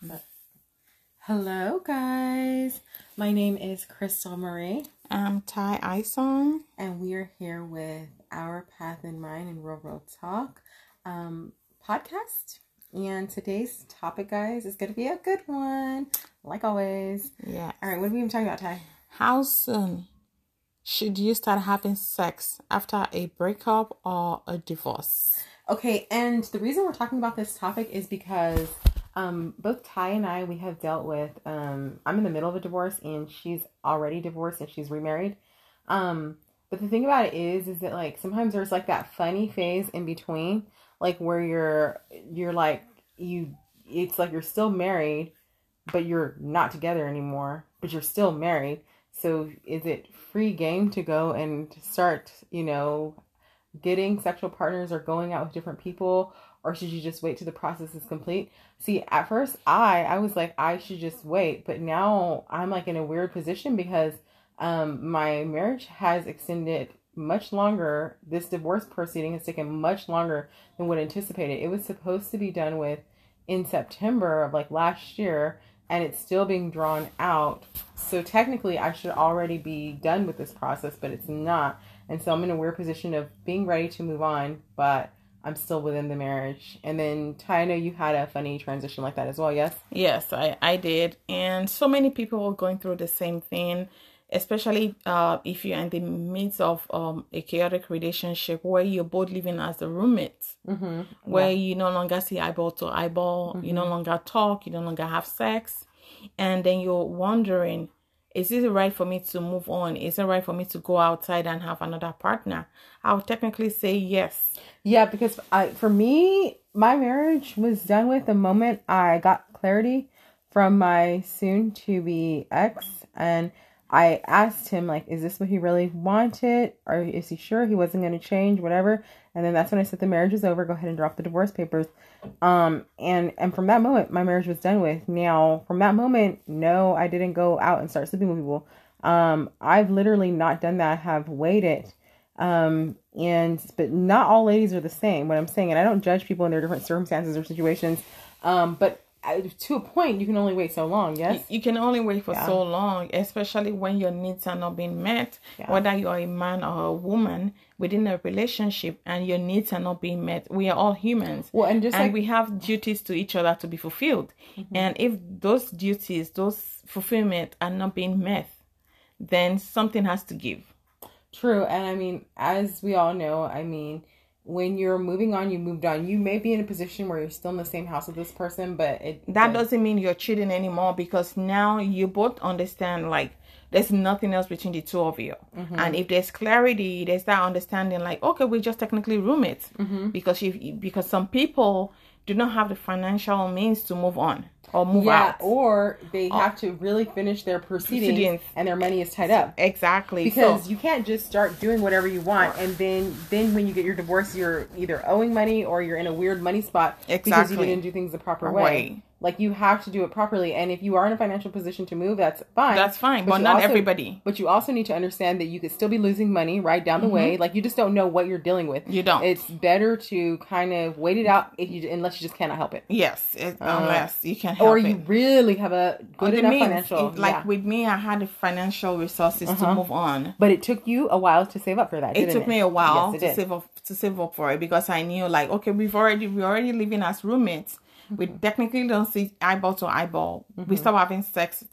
But hello, guys. My name is Crystal Marie, I'm Ty Isong. and we are here with Our Path in Mind and Real World Talk um, podcast. And today's topic, guys, is going to be a good one, like always. Yeah. All right, what are we even talking about, Ty? How soon should you start having sex after a breakup or a divorce? Okay, and the reason we're talking about this topic is because um, both Ty and I we have dealt with. Um, I'm in the middle of a divorce, and she's already divorced, and she's remarried. Um, but the thing about it is, is that like sometimes there's like that funny phase in between, like where you're you're like you, it's like you're still married, but you're not together anymore, but you're still married. So is it free game to go and start, you know, getting sexual partners or going out with different people or should you just wait till the process is complete? See at first i i was like i should just wait but now i'm like in a weird position because um my marriage has extended much longer. This divorce proceeding has taken much longer than what anticipated. It was supposed to be done with in september of like last year and it's still being drawn out. So technically i should already be done with this process but it's not. And so I'm in a weird position of being ready to move on, but I'm still within the marriage. And then Ty, I know you had a funny transition like that as well, yes? Yes, I, I did. And so many people are going through the same thing, especially uh, if you're in the midst of um, a chaotic relationship where you're both living as the roommates, Mm-hmm. where you no longer see eyeball to eyeball, you no longer talk, you no longer have sex. And then you're wondering, is it right for me to move on? Is it right for me to go outside and have another partner? I'll technically say yes. Yeah, because I, for me, my marriage was done with the moment I got clarity from my soon to be ex. And I asked him, like, is this what he really wanted? Or is he sure he wasn't going to change? Whatever. And then that's when I said the marriage is over. Go ahead and drop the divorce papers. Um, and and from that moment, my marriage was done with. Now, from that moment, no, I didn't go out and start sleeping with people. Um, I've literally not done that. I have waited. Um, and but not all ladies are the same. What I'm saying, and I don't judge people in their different circumstances or situations. Um, but to a point, you can only wait so long. Yes. You can only wait for Yeah. so long, especially when your needs are not being met. Yeah. Whether you're a man or a woman within a relationship and your needs are not being met, we are all humans. Well, and just and like we have duties to each other to be fulfilled. Mm-hmm. And if those duties, those fulfillment are not being met, then something has to give. True, and I mean, as we all know, I mean, when you're moving on, you moved on. You may be in a position where you're still in the same house with this person, but it That doesn't mean you're cheating anymore because now you both understand like there's nothing else between the two of you. Mm-hmm. And if there's clarity, there's that understanding like okay, we're just technically roommates mm-hmm. because you because some people do not have the financial means to move on or move yeah, out. or they oh. have to really finish their proceedings, Proceedings. and their money is tied up. exactly. Because so, you can't just start doing whatever you want, and then then when you get your divorce, you're either owing money or you're in a weird money spot because you didn't do things the proper way. Way. Like you have to do it properly, and if you are in a financial position to move, that's fine. that's fine, but, not also- everybody. But you also need to understand that you could still be losing money right down the way. Like you just don't know what you're dealing with. Mm-hmm. You don't. It's better to kind of wait it out if you unless you just cannot help it, Yes, it, unless you can help Uh, or it. you really have a good The enough means, financial. it- like yeah. with me, I had the financial resources to move on. but it took you a while to save up for that. it took me a while Yes, to did. save up to save up for it because I knew like okay we've already we're already living as roommates. We Mm-hmm. technically don't see eyeball to eyeball. We stop having sex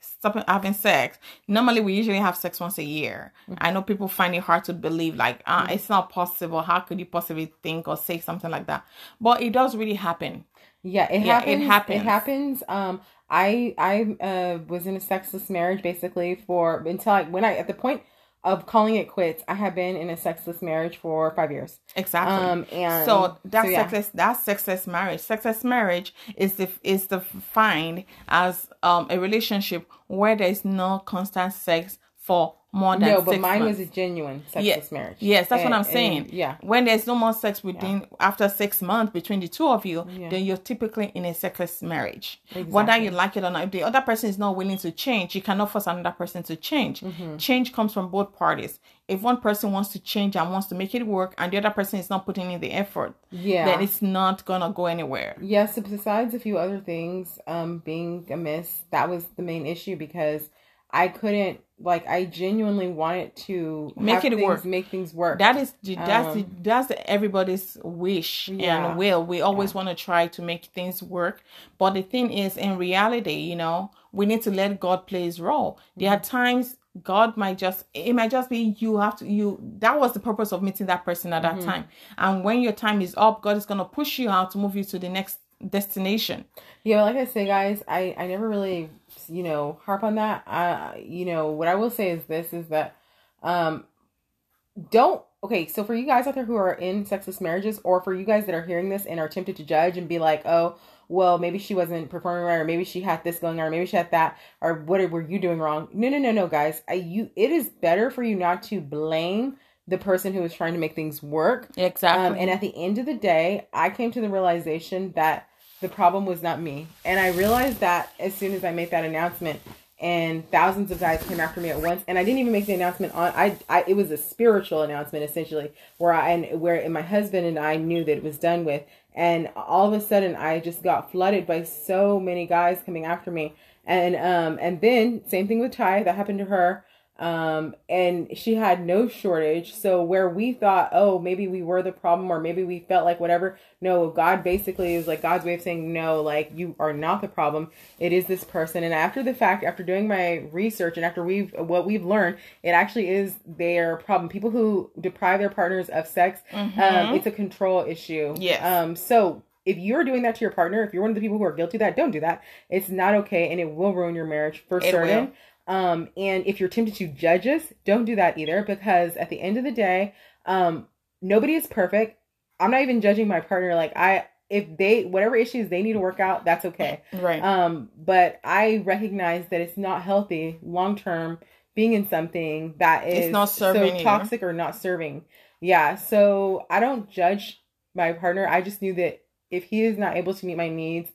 stop having sex. Normally we usually have sex once a year. Mm-hmm. I know people find it hard to believe like ah it's not possible. How could you possibly think or say something like that? But it does really happen. Yeah, it Yeah, happens. it It happens. happens. Um, I I uh was in a sexless marriage basically for until I when I at the point of calling it quits. I have been in a sexless marriage for five years. Exactly. Um, and so that so, yeah. sexless that sexless marriage, sexless marriage is the is defined as um a relationship where there is no constant sex for more than no, but mine months. was a genuine sexless Yes. marriage. Yes, that's And- what I'm and- saying. yeah. When there's no more sex within after six months between the two of you, Yeah. then you're typically in a sexless marriage. Whether you like it or not, if the other person is not willing to change, you cannot force another person to change. Mm-hmm. Change comes from both parties. If one person wants to change and wants to make it work, and the other person is not putting in the effort, Yeah. then it's not gonna go anywhere. Yes, besides a few other things um, being amiss, that was the main issue because I couldn't like I genuinely wanted to Make it things, work. make things work. That is the, that's the, Um, that's the, everybody's wish Yeah. and will. We always want to try to make things work, but the thing is, in reality, you know, we need to let God play His role. There Mm-hmm. are times God might just it might just be you have to you. That was the purpose of meeting that person at Mm-hmm. that time, and when your time is up, God is gonna push you out to move you to the next destination. Yeah, like I say, guys, I I never really you know harp on that. I you know what I will say is this is that um don't okay. So for you guys out there who are in sexless marriages, or for you guys that are hearing this and are tempted to judge and be like, oh. Well, maybe she wasn't performing right, or maybe she had this going on, or maybe she had that, or what were you doing wrong? No, no, no, no, guys. I, you, it is better for you not to blame the person who is trying to make things work Exactly. um, and at the end of the day, I came to the realization that the problem was not me. And I realized that as soon as I made that announcement, and thousands of guys came after me at once. And I didn't even make the announcement on. I, I it was a spiritual announcement essentially, where I and where and my husband and I knew that it was done with. And all of a sudden, I just got flooded by so many guys coming after me. And um and then same thing with Ty that happened to her um and she had no shortage. So where we thought oh maybe we were the problem or maybe we felt like whatever no god basically is like god's way of saying no like you are not the problem. It is this person. And after the fact after doing my research and after we've what we've learned it actually is their problem. People who deprive their partners of sex um it's a control issue. Yeah. um so if you're doing that to your partner, if you're one of the people who are guilty of that, don't do that. It's not okay and it will ruin your marriage for It certain. Um, and if you're tempted to judge us, don't do that either because at the end of the day, um, nobody is perfect. I'm not even judging my partner. Like I, if they, whatever issues they need to work out, that's okay. right. Um, but I recognize that it's not healthy long term being in something that is It's not serving so toxic or not serving. Yeah. So I don't judge my partner. I just knew that if he is not able to meet my needs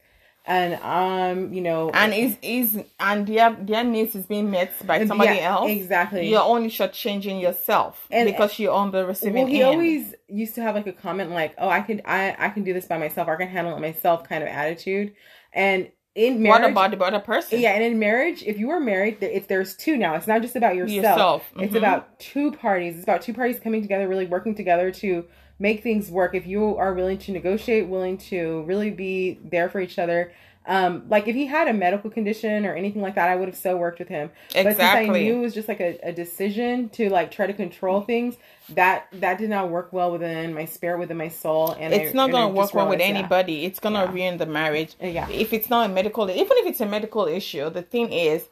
and um, you know, and is is and their their needs is being met by somebody Yeah, else. Exactly. You're only shortchanging yourself And- because you're on the receiving well, he end. always used to have like a comment like, "Oh, I can, I, I can do this by myself. I can handle it myself," kind of attitude. And in what marriage, about the other person? yeah, and in marriage, if you are married, if there's two now, it's not just about yourself. Yourself, It's mhm. about two parties. It's about two parties coming together, really working together to make things work. If you are willing to negotiate, willing to really be there for each other. Um, like if he had a medical condition or anything like that, I would have so worked with him. Exactly. But since I knew it was just like a, a decision to like try to control things, that that did not work well within my spirit, within my soul, and it's I- not gonna I work well with that. anybody. It's gonna Yeah. ruin the marriage. Yeah. If it's not a medical, even if it's a medical issue, the thing is,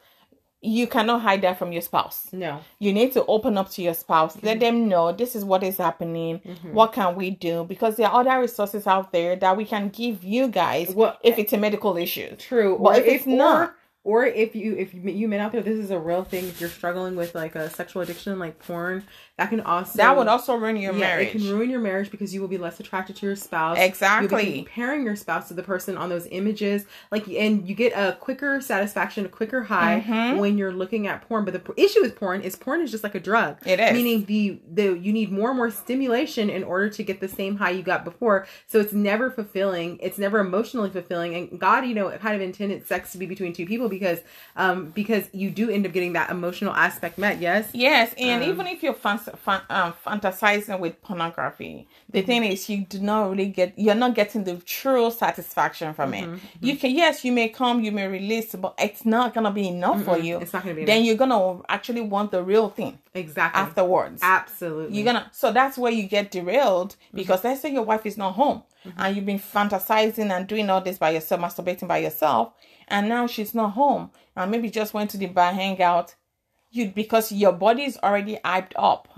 you cannot hide that from your spouse. No, You need to open up to your spouse. Mm-hmm. Let them know this is what is happening. What can we do? Because there are other resources out there that we can give you guys Well, if it's a medical issue. True. But or if it's not- or, if you if you, you men out there, this is a real thing. If you're struggling with like a sexual addiction, like porn, that can also That would also ruin your yeah, marriage. it can ruin your marriage because you will be less attracted to your spouse. Exactly. You'll be comparing your spouse to the person on those images, like, and you get a quicker satisfaction, a quicker high Mm-hmm. when you're looking at porn. But the issue with porn is porn is just like a drug. It is. meaning the the you need more and more stimulation in order to get the same high you got before. So it's never fulfilling. It's never emotionally fulfilling. And God, you know, it kind of intended sex to be between two people because um because you do end up getting that emotional aspect met. Yes. Yes, and Um, even if you're fan- fan- um, fantasizing with pornography, the thing is you do not really get you're not getting the true satisfaction from Mm-hmm, it. You can yes, you may come, you may release, but it's not gonna be enough for you. it's not gonna be Then enough. you're gonna actually want the real thing Exactly. afterwards. Absolutely. You're gonna so that's where you get derailed Mm-hmm. because let's say your wife is not home and you've been fantasizing and doing all this by yourself, masturbating by yourself, and now she's not home and maybe just went to the bar hangout. You because your body is already hyped up.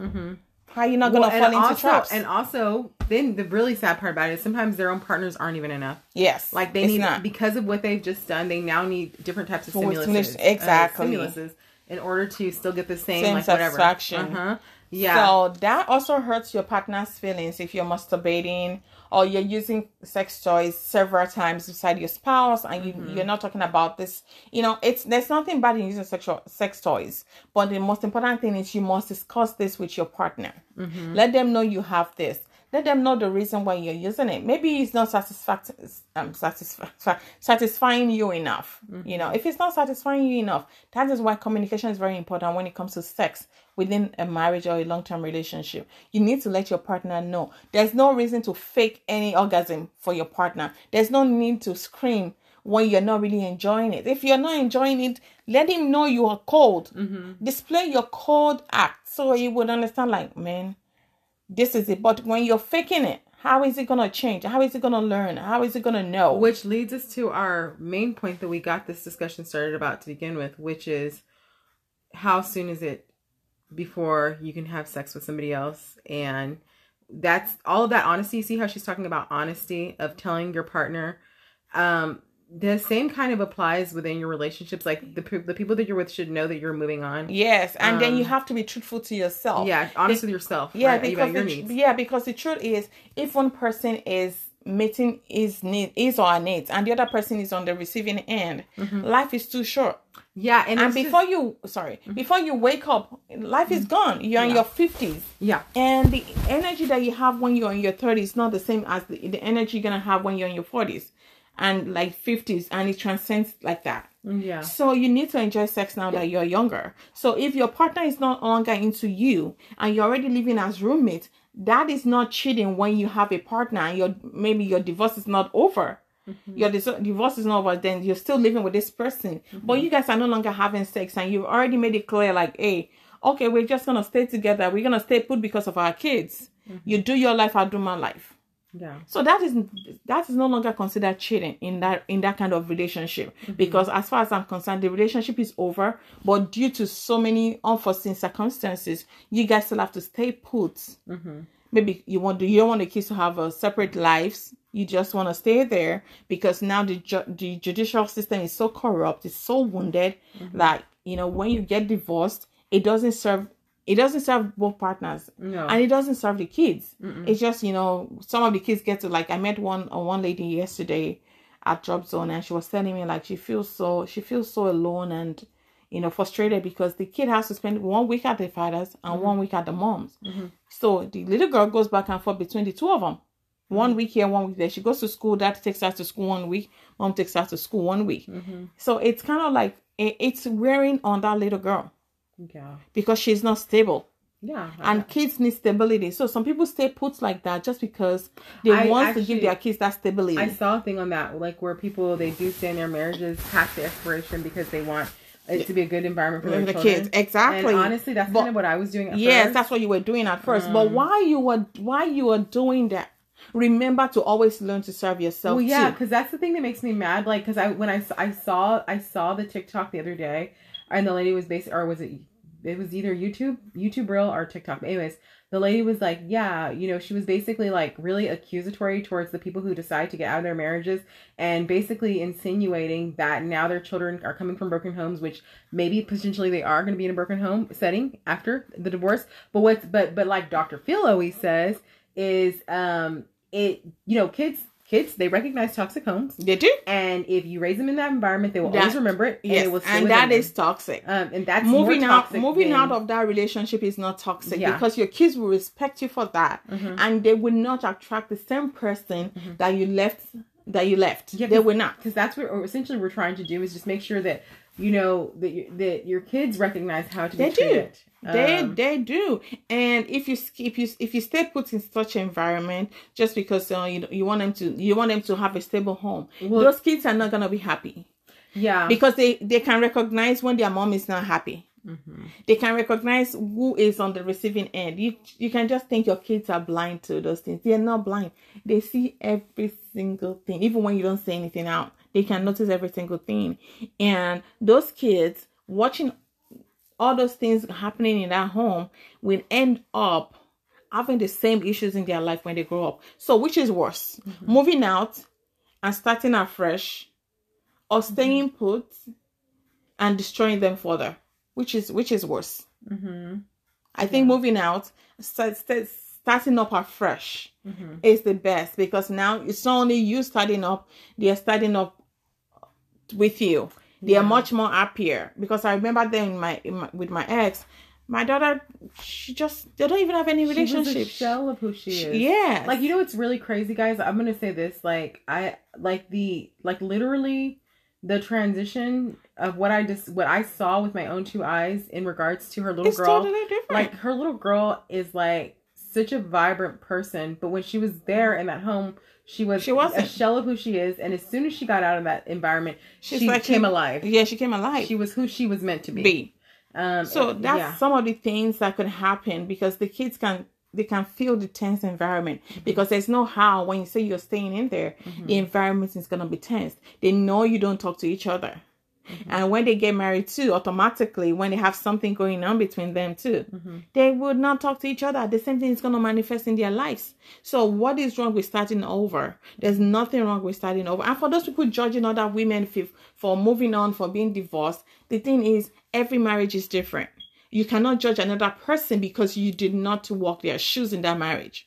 How you not gonna Mm-hmm. Well, fall into also, traps? and also, then the really sad part about it is sometimes their own partners aren't even enough. yes, Like they need not. because of what they've just done, they now need different types of stimulus- uh, exactly. stimuluses. in order to still get the same, Same like whatever. satisfaction. Uh-huh. Yeah. So that also hurts your partner's feelings if you're masturbating or you're using sex toys several times beside your spouse and you, Mm-hmm. you're not talking about this. You know, it's there's nothing bad in using sexual sex toys, but the most important thing is you must discuss this with your partner. Mm-hmm. Let them know you have this. Let them know the reason why you're using it. Maybe it's not satisfact um, satisfa- satisfying you enough. You know, if it's not satisfying you enough, that is why communication is very important when it comes to sex within a marriage or a long term relationship. You need to let your partner know. There's no reason to fake any orgasm for your partner. There's no need to scream when you're not really enjoying it. If you're not enjoying it, let him know you are cold. Display your cold act so he would understand, like, man, this is it. But when you're faking it, how is it gonna change? How is it gonna learn? How is it gonna know? Which leads us to our main point that we got this discussion started about to begin with, which is how soon is it before you can have sex with somebody else? And that's all of that honesty. See how she's talking about honesty of telling your partner. Um, the same kind of applies within your relationships. Like the the people that you're with should know that you're moving on. yes, and then you Um, have to be truthful to yourself. Yeah, honest with yourself. Yeah, right, because the, yeah, because the truth is, if one person is meeting his need, his or her needs, and the other person is on the receiving end, mm-hmm. life is too short. Yeah, and, And it's just- before you, sorry, mm-hmm. before you wake up, life is mm-hmm. gone. You're in your fifties. yeah, And the energy that you have when you're in your 30s is not the same as the, the energy you're going to have when you're in your 40s and like 50s, and it transcends like that. yeah, So you need to enjoy sex now that you're younger. So if your partner is not longer into you and you're already living as roommates, that is not cheating when you have a partner and your maybe your divorce is not over. Mm-hmm. Your dis- divorce is not over, then you're still living with this person. Mm-hmm. But you guys are no longer having sex and you've already made it clear like, hey, okay, we're just gonna stay together. We're gonna stay put because of our kids. Mm-hmm. You do your life, I'll do my life. Yeah. So that is that is no longer considered cheating in that in that kind of relationship mm-hmm. because as far as I'm concerned, the relationship is over. But due to so many unforeseen circumstances, you guys still have to stay put. Mm-hmm. Maybe you want to you don't want the kids to have a separate lives. You just want to stay there because now the ju- the judicial system is so corrupt, it's so wounded mm-hmm. that you know when you get divorced, it doesn't serve it doesn't serve both partners. No. and it doesn't serve the kids. It's just you know some of the kids get to like i met one uh, one lady yesterday at drop zone and she was telling me like she feels so she feels so alone and you know frustrated because the kid has to spend one week at the father's and mm-hmm. one week at the mom's. Mm-hmm. So the little girl goes back and forth between the two of them one mm-hmm. week here one week there. She goes to school dad takes her to school one week mom takes her to school one week. So it's kind of like it, it's wearing on that little girl Yeah. because she's not stable Yeah. and kids need stability. So some people stay put like that just because they I want to give their kids that stability. I saw a thing on that, like where people they do stay in their marriages past the expiration because they want it to be a good environment for their the kids, exactly. And honestly, that's But- kind of what I was doing. At yes, first. that's what you were doing at first. but um, why you were why you were doing that, remember to always learn to serve yourself. Well, yeah, because that's the thing that makes me mad. Like, because I when I, I saw I saw the TikTok the other day, and the lady was basically, or was it? It was either YouTube, YouTube Reel, or TikTok. But anyways, the lady was like, yeah, you know, she was basically like really accusatory towards the people who decide to get out of their marriages, and basically insinuating that now their children are coming from broken homes, which maybe potentially they are going to be in a broken home setting after the divorce. But what's but but like Dr. Phil always says is um it you know kids kids they recognize toxic homes they do. and if you raise them in that environment they will That- always remember it and Yes, it and that is toxic. um and that's moving out moving than- out of that relationship is not toxic Yeah. because your kids will respect you for that Mhm. and they will not attract the same person that you left that you left Yeah, they will not because that's what essentially we're trying to do is just make sure that you know that you, that your kids recognize how to They be do. They Um, they do. And if you if you if you stay put in such environment just because uh, you you want them to you want them to have a stable home Well- those kids are not gonna be happy. Yeah. Because they they can recognize when their mom is not happy. Mhm. they can recognize who is on the receiving end. You you can just think your kids are blind to those things. They're not blind. They see every single thing. Even when you don't say anything out they can notice every single thing. And those kids watching all those things happening in that home will end up having the same issues in their life when they grow up so which is worse moving out and starting afresh or staying put and destroying them further which is which is worse. Mm-hmm. I think moving out, st- st- starting up afresh Mm-hmm. is the best because now it's not only you starting up, they are starting up with you. They Yeah. are much more happier because I remember then in my, in my with my ex, my daughter, she just they don't even have any She was a relationship. shell of who she is. yeah, Like you know it's really crazy, guys? I'm gonna say this. Like I like the like literally the transition of what I just what I saw with my own two eyes in regards to her little it's girl. totally different. like her little girl is like such a vibrant person, but when she was there in that home, she was She wasn't. a shell of who she is. And as soon as she got out of that environment, She's she like- came alive. yeah, she came alive. She was who she was meant to be. be. Um, So and- that's yeah. some of the things that could happen because the kids can they can feel the tense environment Mm-hmm. because there's no how when you say you're staying in there, the environment is gonna be tense. They know you don't talk to each other. Mm-hmm. And when they get married too, automatically when they have something going on between them too, Mm-hmm. they would not talk to each other. The same thing is gonna manifest in their lives. So what is wrong with starting over? There's nothing wrong with starting over. And for those people judging other women for, for moving on, for being divorced, the thing is every marriage is different. You cannot judge another person because you did not walk their shoes in that marriage.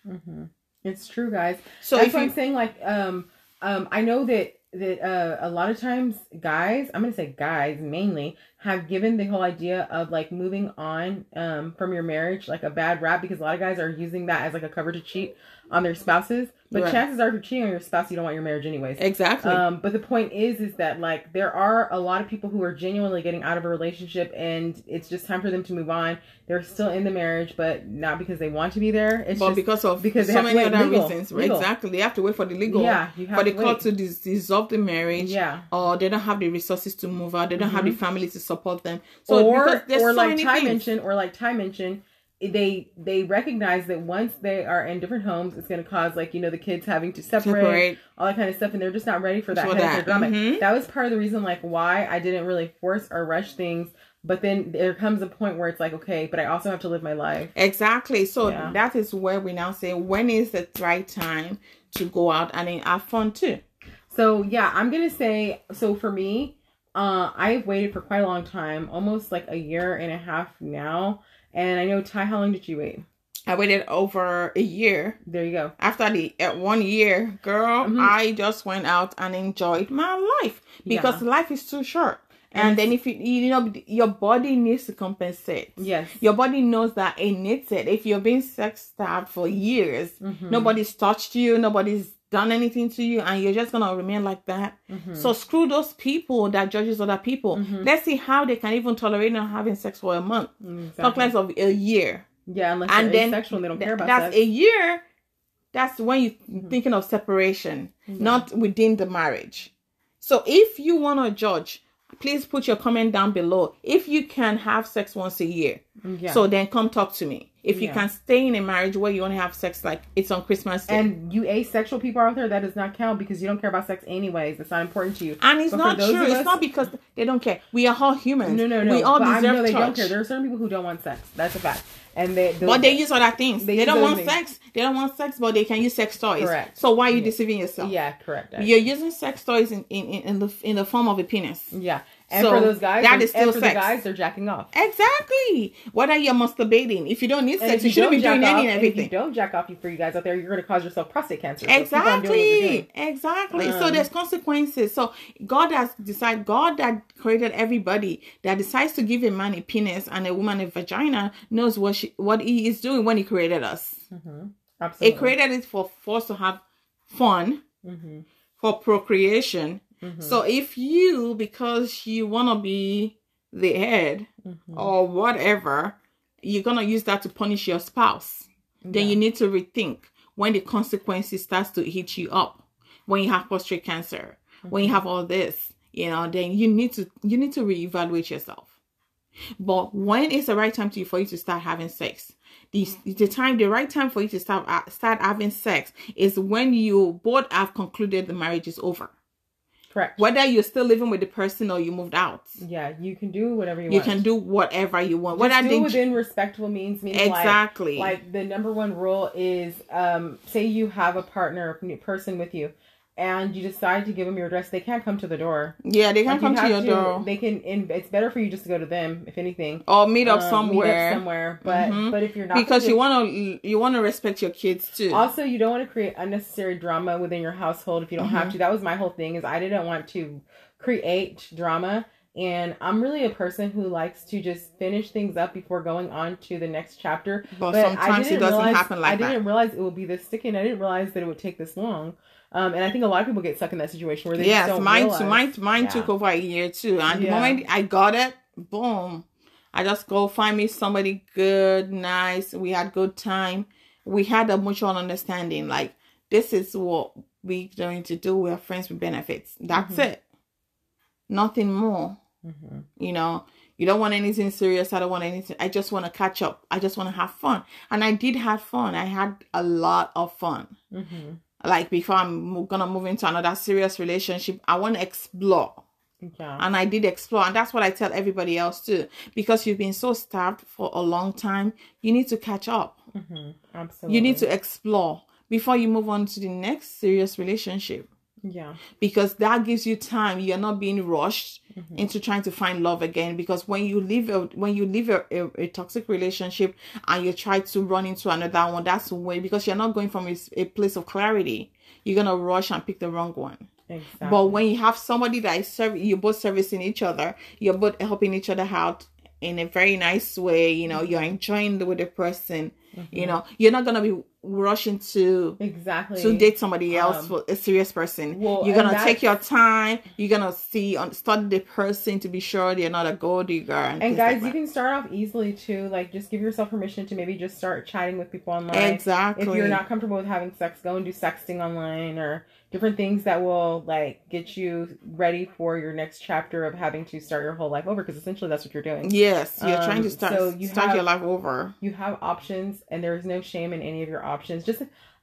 It's true, guys. So That's if what you, I'm saying. Like, um, um, I know that that uh, a lot of times guys, I'm gonna say guys mainly, have given the whole idea of like moving on um from your marriage like a bad rap because a lot of guys are using that as like a cover to cheat on their spouses. But Right. chances are, if you're cheating on your spouse, you don't want your marriage anyways. exactly. Um, but the point is, is that like there are a lot of people who are genuinely getting out of a relationship, and it's just time for them to move on. They're still in the marriage, but not because they want to be there. It's but just because of because so many other legal, reasons, legal. exactly, they have to wait for the legal, yeah, you have for the to court to dis- dissolve the marriage, yeah. or they don't have the resources to move out, they don't have the family to support them. So or or so like Ty things. mentioned, or like Ty mentioned, they they recognize that once they are in different homes, it's going to cause like you know the kids having to separate, Separate. all that kind of stuff, and they're just not ready for that or that, drama. mhm. That was part of the reason like why I didn't really force or rush things. But then there comes a point where it's like, okay, but I also have to live my life. Exactly. So Yeah. that is where we now say when is the right time to go out and have fun too. So yeah, I'm gonna say so for me, uh, I've waited for quite a long time, almost like a year and a half now. And I know Ty, how long did you wait? I waited over a year. There you go. After the uh, one year, girl, Mhm. I just went out and enjoyed my life because life is too short. And, And then if you you know your body needs to compensate. Yes. Your body knows that it needs it. If you've been sex starved for years, Mhm. nobody's touched you, nobody's done anything to you, and you're just gonna remain like that. Mhm. So screw those people that judges other people. Mhm. Let's see how they can even tolerate not having sex for a month. Exactly. Less of a year. Yeah, unless And then asexual they don't care about that. that's sex. a year. That's when you're Mm-hmm. thinking of separation, not within the marriage. So if you want to judge, please put your comment down below. If you can have sex once a year, yeah. so then come talk to me. If you Yeah. can stay in a marriage where you only have sex like it's on Christmas Day. and you asexual people out there, that does not count because you don't care about sex anyways. It's not important to you. And it's But not true. It's us- not because they don't care. We are all humans. No, no, no. We all but I know they touch. don't care. There are certain people who don't want sex. That's a fact. And they, But they use other things. They They, don't want things. sex. They don't want sex, but they can use sex toys. Correct. So why are you Yeah. deceiving yourself? yeah, correct. You're using sex toys in, in, in, in the in the form of a penis. yeah, and So, for those guys, that and, still and for sex. the guys, they're jacking off. Exactly. What are you're masturbating, if you don't need sex, if you shouldn't be doing jack any off, and and if you don't jack off, you for you guys out there, you're going to cause yourself prostate cancer. So keep on doing what you're doing. Exactly. Exactly. so Um, there's consequences. So God has decided, God that created everybody, that decides to give a man a penis and a woman a vagina, knows what she, what He is doing when He created us. Mm-hmm. He Absolutely. created it for, for us to have fun, hmm for procreation. Mhm. So if you, because you want to be the head Mhm. or whatever, you're going to use that to punish your spouse, then you need to rethink when the consequences starts to hit you up. When you have prostate cancer, when you Mm-hmm. have all this, you know, then you need to you need to reevaluate yourself. But when is the right time to for you to start having sex? The, the time, the right time for you to start uh, start having sex is when you both have concluded the marriage is over. Correct. Whether you're still living with the person or you moved out, Yeah, you can do whatever you, you want. You can do whatever you want. Just Whether do they it within respectable means. Meaning like- exactly, like the number one rule is um say you have a partner a person with you and you decide to give them your address, they can't come to the door. Yeah, they can Like, come you to your have door They can. And it's better for you just to go to them, if anything. or meet up Um, somewhere. Meet up somewhere. But Mhm. but if you're not because you want to you want to respect your kids too. also you don't want to create unnecessary drama within your household if you don't have Mhm. to. That was my whole thing. Is I didn't want to create drama. And I'm really a person who likes to just finish things up before going on to the next chapter. but, But I sometimes it doesn't realize, happen I like that. didn't realize it would be this sticky, and I didn't realize that it would take this long. Um, and I think a lot of people get stuck in that situation where they yes, just don't mine realize. too. Mine, mine Yeah. took over a year too. And the moment I got it, boom, I just go find me somebody good, nice. We had good time. We had a mutual understanding. Like this is what we're going to do. We're friends with benefits. That's Mhm. it. Nothing more. Mhm. You know, you don't want anything serious. I don't want anything. I just want to catch up. I just want to have fun. And I did have fun. I had a lot of fun Mhm. Like before I'm gonna move into another serious relationship, I want to explore. Yeah. And I did explore, and that's what I tell everybody else too. Because you've been so starved for a long time, you need to catch up. Mhm. Absolutely. You need to explore before you move on to the next serious relationship. Yeah. Because that gives you time. You're not being rushed Mhm. into trying to find love again. Because when you leave a when you leave a, a, a toxic relationship and you try to run into another one, that's way because you're not going from a, a place of clarity. You're gonna rush and pick the wrong one. Exactly. But when you have somebody that is serving, you're both servicing each other, you're both helping each other out in a very nice way. You know, you're enjoying the, with the person. You know, you're not gonna be rushing to exactly. to date somebody else Um, for a serious person. well, you're gonna take your time. You're gonna see on study the person to be sure they're not a gold digger. And, And things like guys, you can start off easily too. Like, just give yourself permission to maybe just start chatting with people online. exactly. If you're not comfortable with having sex, go and do sexting online or different things that will like get you ready for your next chapter of having to start your whole life over. Because essentially, that's what you're doing. yes, you're trying Um, to start so you start have- your life over. You have options, and there is no shame in any of your options. Just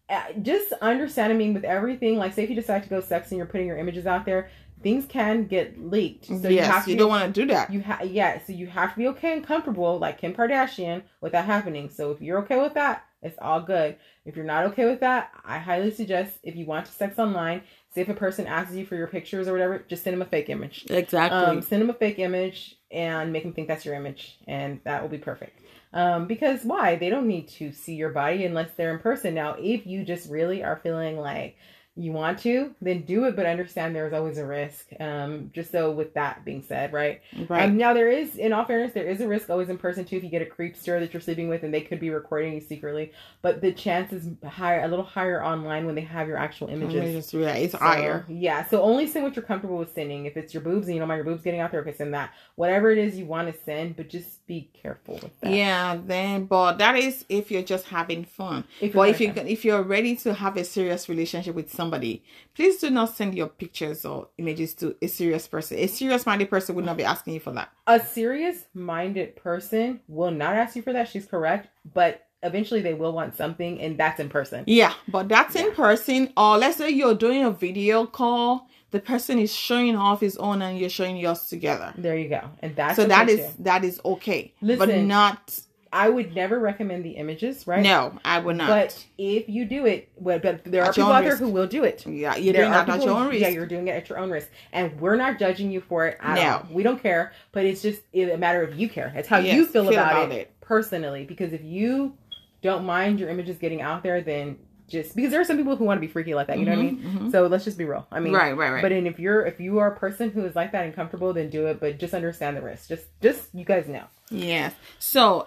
uh, just understand. I mean, with everything, like say if you decide to go sexting, you're putting your images out there. Things can get leaked, so you yes, have to you don't want to do that. You have yeah, so you have to be okay and comfortable, like Kim Kardashian, with that happening. So if you're okay with that, it's all good. If you're not okay with that, I highly suggest if you want to sex online, say if a person asks you for your pictures or whatever, just send them a fake image. exactly. Um, send them a fake image and make them think that's your image, and that will be perfect. Um, because why? They don't need to see your body unless they're in person. Now, if you just really are feeling like you want to, then do it, but understand there's always a risk. Um, just so with that being said, right? right. Um, now there is, in all fairness, there is a risk always in person too if you get a creepster that you're sleeping with and they could be recording you secretly. But the chance is higher, a little higher online when they have your actual images. Images, yeah, it's So, higher. Yeah, so only send what you're comfortable with sending. If it's your boobs and you don't mind your boobs getting out there, okay, send that. Whatever it is you want to send, but just be careful with that. Yeah, then but that is if you're just having fun. If But if you can, if you're ready to have a serious relationship with somebody, please do not send your pictures or images to a serious person. A serious minded person would not be asking you for that. a serious minded person will not ask you for that. She's correct, but eventually they will want something, and that's in person. Yeah, but that's in person. Or let's say you're doing a video call, the person is showing off his own and you're showing yours together. There you go, and that's so that is that is okay, Listen, but not. I would never recommend the images, right? No, I would not. But if you do it, but, but there are At your people out there who will do it. yeah, you're There doing are that at your own risk. Yeah, you're doing it at your own risk, and we're not judging you for it at No. all. We don't care, but it's just a matter of you care. It's how Yes, you feel, feel about, about it, it. personally. Because if you don't mind your images getting out there, then just because there are some people who want to be freaky like that. You know what I mean? Mhm, mhm. So let's just be real. I mean, right, right, right. But then if you're if you are a person who is like that and comfortable, then do it. But just understand the risk. Just just you guys know. Yes. So,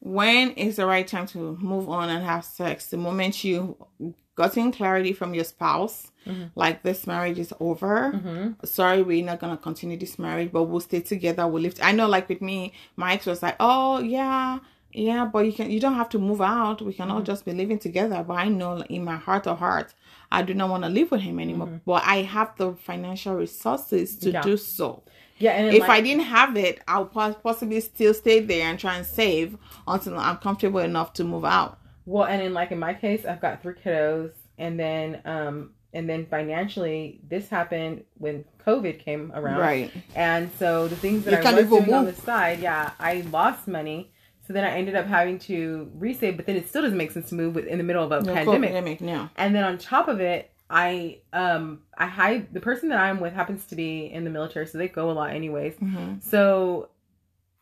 when is the right time to move on and have sex? The moment you gotten clarity from your spouse, Mhm. like this marriage is over. Mm-hmm. Sorry, we're not gonna continue this marriage, but we'll stay together. We'll live. I know, like with me, my ex was like, "Oh yeah." Yeah, but you can you don't have to move out. We can all Mm-hmm. just be living together. But I know in my heart of heart, I do not want to live with him anymore. But I have the financial resources to Mm-hmm. Yeah. do so Yeah, and if like, I didn't have it, I'll possibly still stay there and try and save until I'm comfortable enough to move out. Well, and in like in my case, I've got three kiddos, and then um and then financially, this happened when COVID came around, Right. And so the things that You I was doing on the side, yeah, I lost money. So then I ended up having to resave, but then it still doesn't make sense to move in the middle of a No pandemic. pandemic, no. And then on top of it, I um I hide the person that I'm with happens to be in the military, so they go a lot anyways. Mm-hmm. So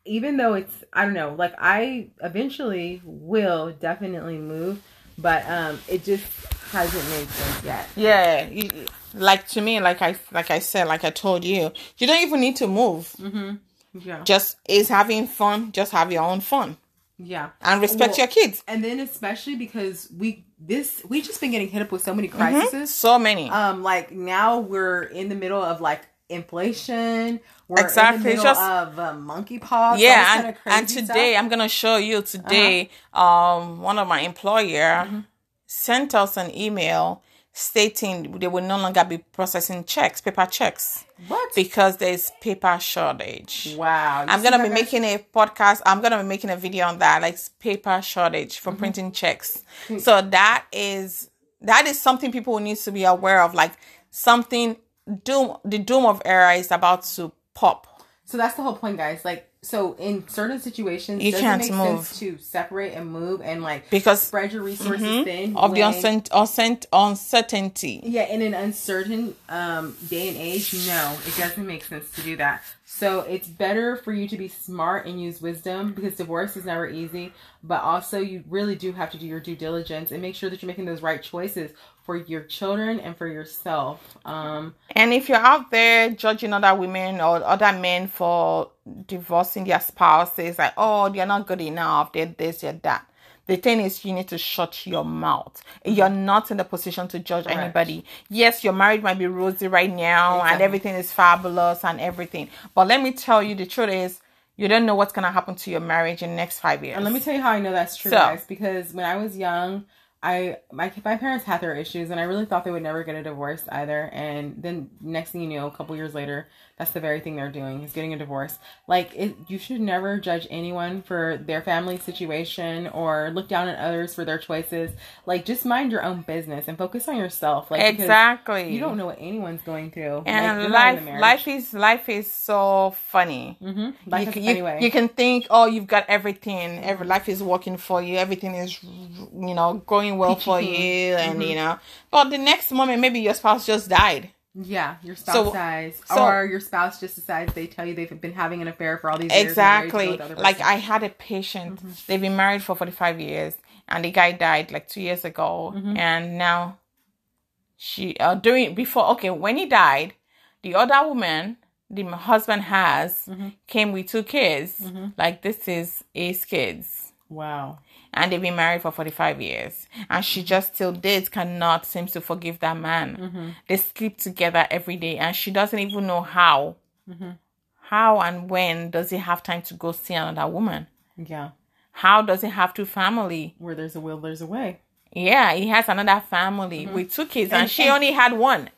even though it's I don't know, like I eventually will definitely move, but um it just hasn't made sense yet. Yeah, you- like to me, like I like I said, like I told you, you don't even need to move. Mm-hmm. Yeah. Just is having fun. Just have your own fun Yeah. and respect Well- your kids. And then especially because we this we just been getting hit up with so many Mm-hmm. crises. So many. Um like now we're in the middle of like inflation. We're Exactly, in the middle just- of uh, monkeypox. yeah, and, crazy and stuff. today I'm gonna show you today. Um, one of my employer Mm-hmm. sent us an email stating they will no longer be processing checks, paper checks, what? because there's paper shortage. wow. I'm gonna be making a podcast. I'm gonna be making a video on that, like paper shortage for mm-hmm. printing checks. Hmm. So that is that is something people need to be aware of. Like something doom, the doom of era is about to pop. So that's the whole point, guys. Like, so in certain situations, You doesn't can't make move. sense to separate and move and like Because spread your resources thin of the uncert- uncertainty. Yeah, in an uncertain um, day and age, no, it doesn't make sense to do that. So it's better for you to be smart and use wisdom because divorce is never easy. But also, you really do have to do your due diligence and make sure that you're making those right choices for your children and for yourself. Um, And if you're out there judging other women or other men for divorcing their spouses, like, oh, they're not good enough, they're this, they're that. The thing is, you need to shut your mouth. Mm-hmm. You're not in the position to judge anybody. Yes, your marriage might be rosy right now and everything is fabulous and everything. But let me tell you, the truth is, you don't know what's going to happen to your marriage in the next five years. And let me tell you how I know that's true, So- guys. Because when I was young, I my my parents had their issues, and I really thought they would never get a divorce either. And then next thing you know, a couple years later, that's the very thing they're doing is getting a divorce. Like it, you should never judge anyone for their family situation or look down at others for their choices. Like just mind your own business and focus on yourself. Like exactly. You don't know what anyone's going through. and like, you're not in life life is life is so funny Mhm. Life you, can- you, funny way. you can think oh you've got everything every life is working for you everything is you know going well Peachy for you and Mm-hmm. you know but the next moment maybe your spouse just died Yeah, your spouse So- dies, so- or your spouse just decides they tell you they've been having an affair for all these years. and they're ready to go exactly. with the other like i had a patient. Mm-hmm. They've been married for 45 years and the guy died like two years ago. Mm-hmm. And now she uh during before okay when he died the other woman the husband has mm-hmm. came with two kids. Like this is his kids. Wow. And they've been married for 45 years. And she just till date cannot seems to forgive that man. Mm-hmm. They sleep together every day and she doesn't even know how. Mm-hmm. How and when does he have time to go see another woman? Yeah, how does he have two family? Where there's a will, there's a way. yeah he has another family mm-hmm. with two kids and, And- she and- only had one.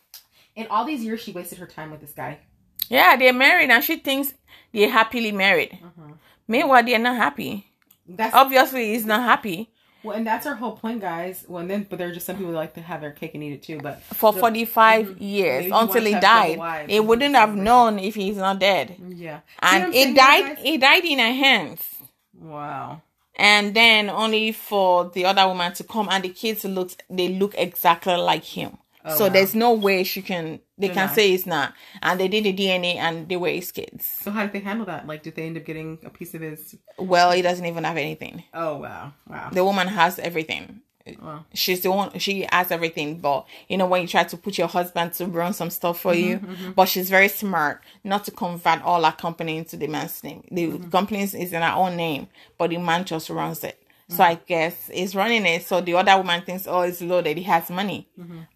In all these years, she wasted her time with this guy. yeah they're married and she thinks they're happily married. Meanwhile they're not happy That's obviously he's not happy well, and that's our whole point, guys. Well, and then but there are just some people who like to have their cake and eat it too. But for the- 45 mm-hmm. years Maybe he until he to have double died. it wouldn't have known if he's not dead. yeah, And he died he died in her hands. Wow. And then only for the other woman to come and the kids look they look exactly like him. Oh, so wow. there's no way she can they can say it's not. And they did the DNA and they were his kids. So how did they handle that? Like, did they end up getting a piece of his? Well, he doesn't even have anything. Oh wow, wow. The woman has everything. Wow. She's the one she has everything, but you know when you try to put your husband to run some stuff for you, mm-hmm, mm-hmm. but she's very smart not to convert all her company into the man's name. The mm-hmm. company is in her own name, but the man just runs it. So I guess he's running it. So the other woman thinks, oh, it's loaded. He has money,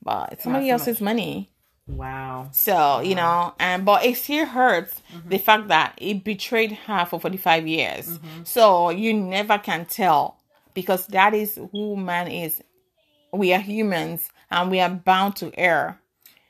but it's somebody so else's money. Wow. So you know, and but it still hurts the fact that he betrayed her for forty five years. So you never can tell because that is who man is. We are humans and we are bound to err.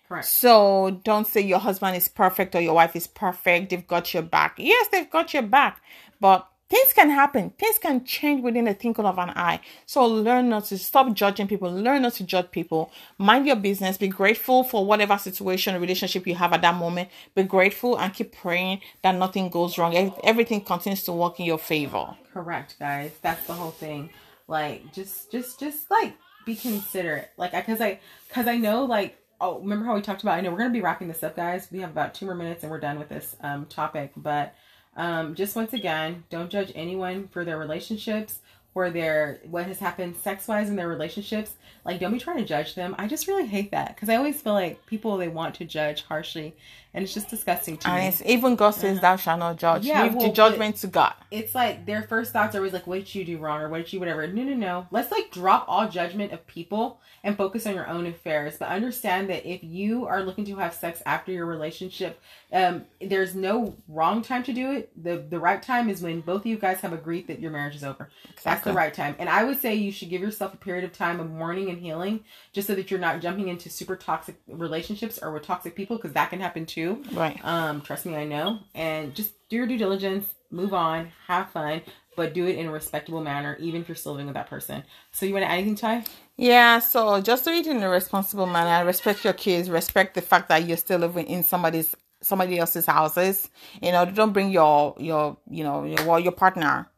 Correct. So don't say your husband is perfect or your wife is perfect. They've got your back. Yes, they've got your back, but things can happen. Things can change within the twinkle of an eye. So learn not to stop judging people. Learn not to judge people. Mind your business. Be grateful for whatever situation or relationship you have at that moment. Be grateful and keep praying that nothing goes wrong. Everything continues to work in your favor. Correct, guys. That's the whole thing. Like, just, just, just like be considerate. Like, because I, because I know, like, oh, remember how we talked about? I know we're gonna be wrapping this up, guys. We have about two more minutes and we're done with this um, topic. But um, just once again, don't judge anyone for their relationships or their what has happened sex wise in their relationships. Like, don't be trying to judge them. I just really hate that because I always feel like people they want to judge harshly, and it's just disgusting to and me. it's even God says, "Thou shalt not judge." Yeah, Leave well, the judgment to God. it's like their first thoughts are always like, "What did you do wrong?" or "What did you whatever." No, no, no. Let's like drop all judgment of people and focus on your own affairs. But understand that if you are looking to have sex after your relationship, um, there's no wrong time to do it. the The right time is when both of you guys have agreed that your marriage is over. That's the right time. And I would say you should give yourself a period of time of mourning and healing, just so that you're not jumping into super toxic relationships or with toxic people, because that can happen too. Right. Um, trust me, I know. And just do your due diligence, move on, have fun, but do it in a respectable manner, even if you're still living with that person. So you want to add anything, Ty? Yeah, so just do it in a responsible manner. Respect your kids. Respect the fact that you're still living in somebody's somebody else's houses. You know, don't bring your your you know your well, your partner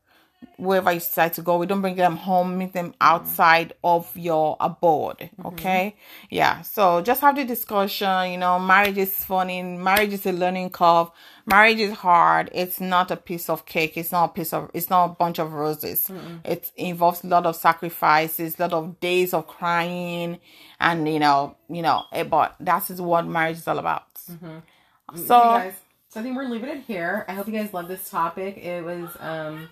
wherever you decide to go. We don't bring them home. Meet them outside of your abode. Okay, yeah. So just have the discussion. You know, marriage is funny. Marriage is a learning curve. Marriage is hard. It's not a piece of cake. It's not a piece of. It's not a bunch of roses. It involves a lot of sacrifices, a lot of days of crying, and you know, you know. eh, But that is what marriage is all about. So. Okay, guys. So I think we're leaving it here. I hope you guys love this topic. It was um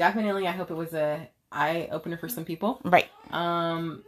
definitely. I hope it was a eye opener for some people. Right. Um,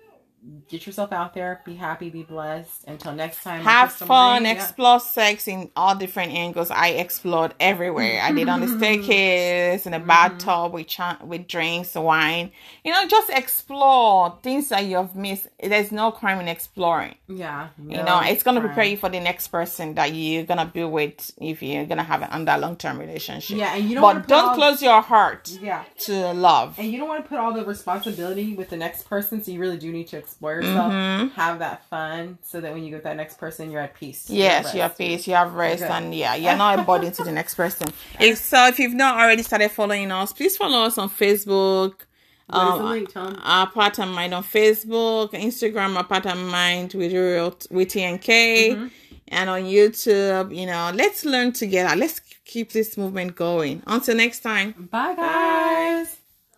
get yourself out there. Be happy. Be blessed. Until next time. Have fun, yeah. explore sex in all different angles. I explored everywhere. I did on the staircase, in the bathtub with cha- with drinks, wine. You know, just explore things that you've missed. There's no crime in exploring. Yeah. You know, it's gonna prepare you for the next person that you're gonna be with if you're gonna have an under long term relationship. Yeah, and you don't but don't all- close your heart Yeah. to love. And you don't want to put all the responsibility with the next person, so you really do need to explore yourself, have that fun, so that when you get with that next person, you're at peace. Yes, Rest. you have peace, you have rest, Okay. and yeah, you're not a burden to the next person. If so, if you've not already started following us, please follow us on Facebook. What um, link, Tom? Our part and mind on Facebook, Instagram, our part and mind with real with TNK, Mm-hmm. and on YouTube. You know, let's learn together. Let's keep this movement going. Until next time. Bye, guys.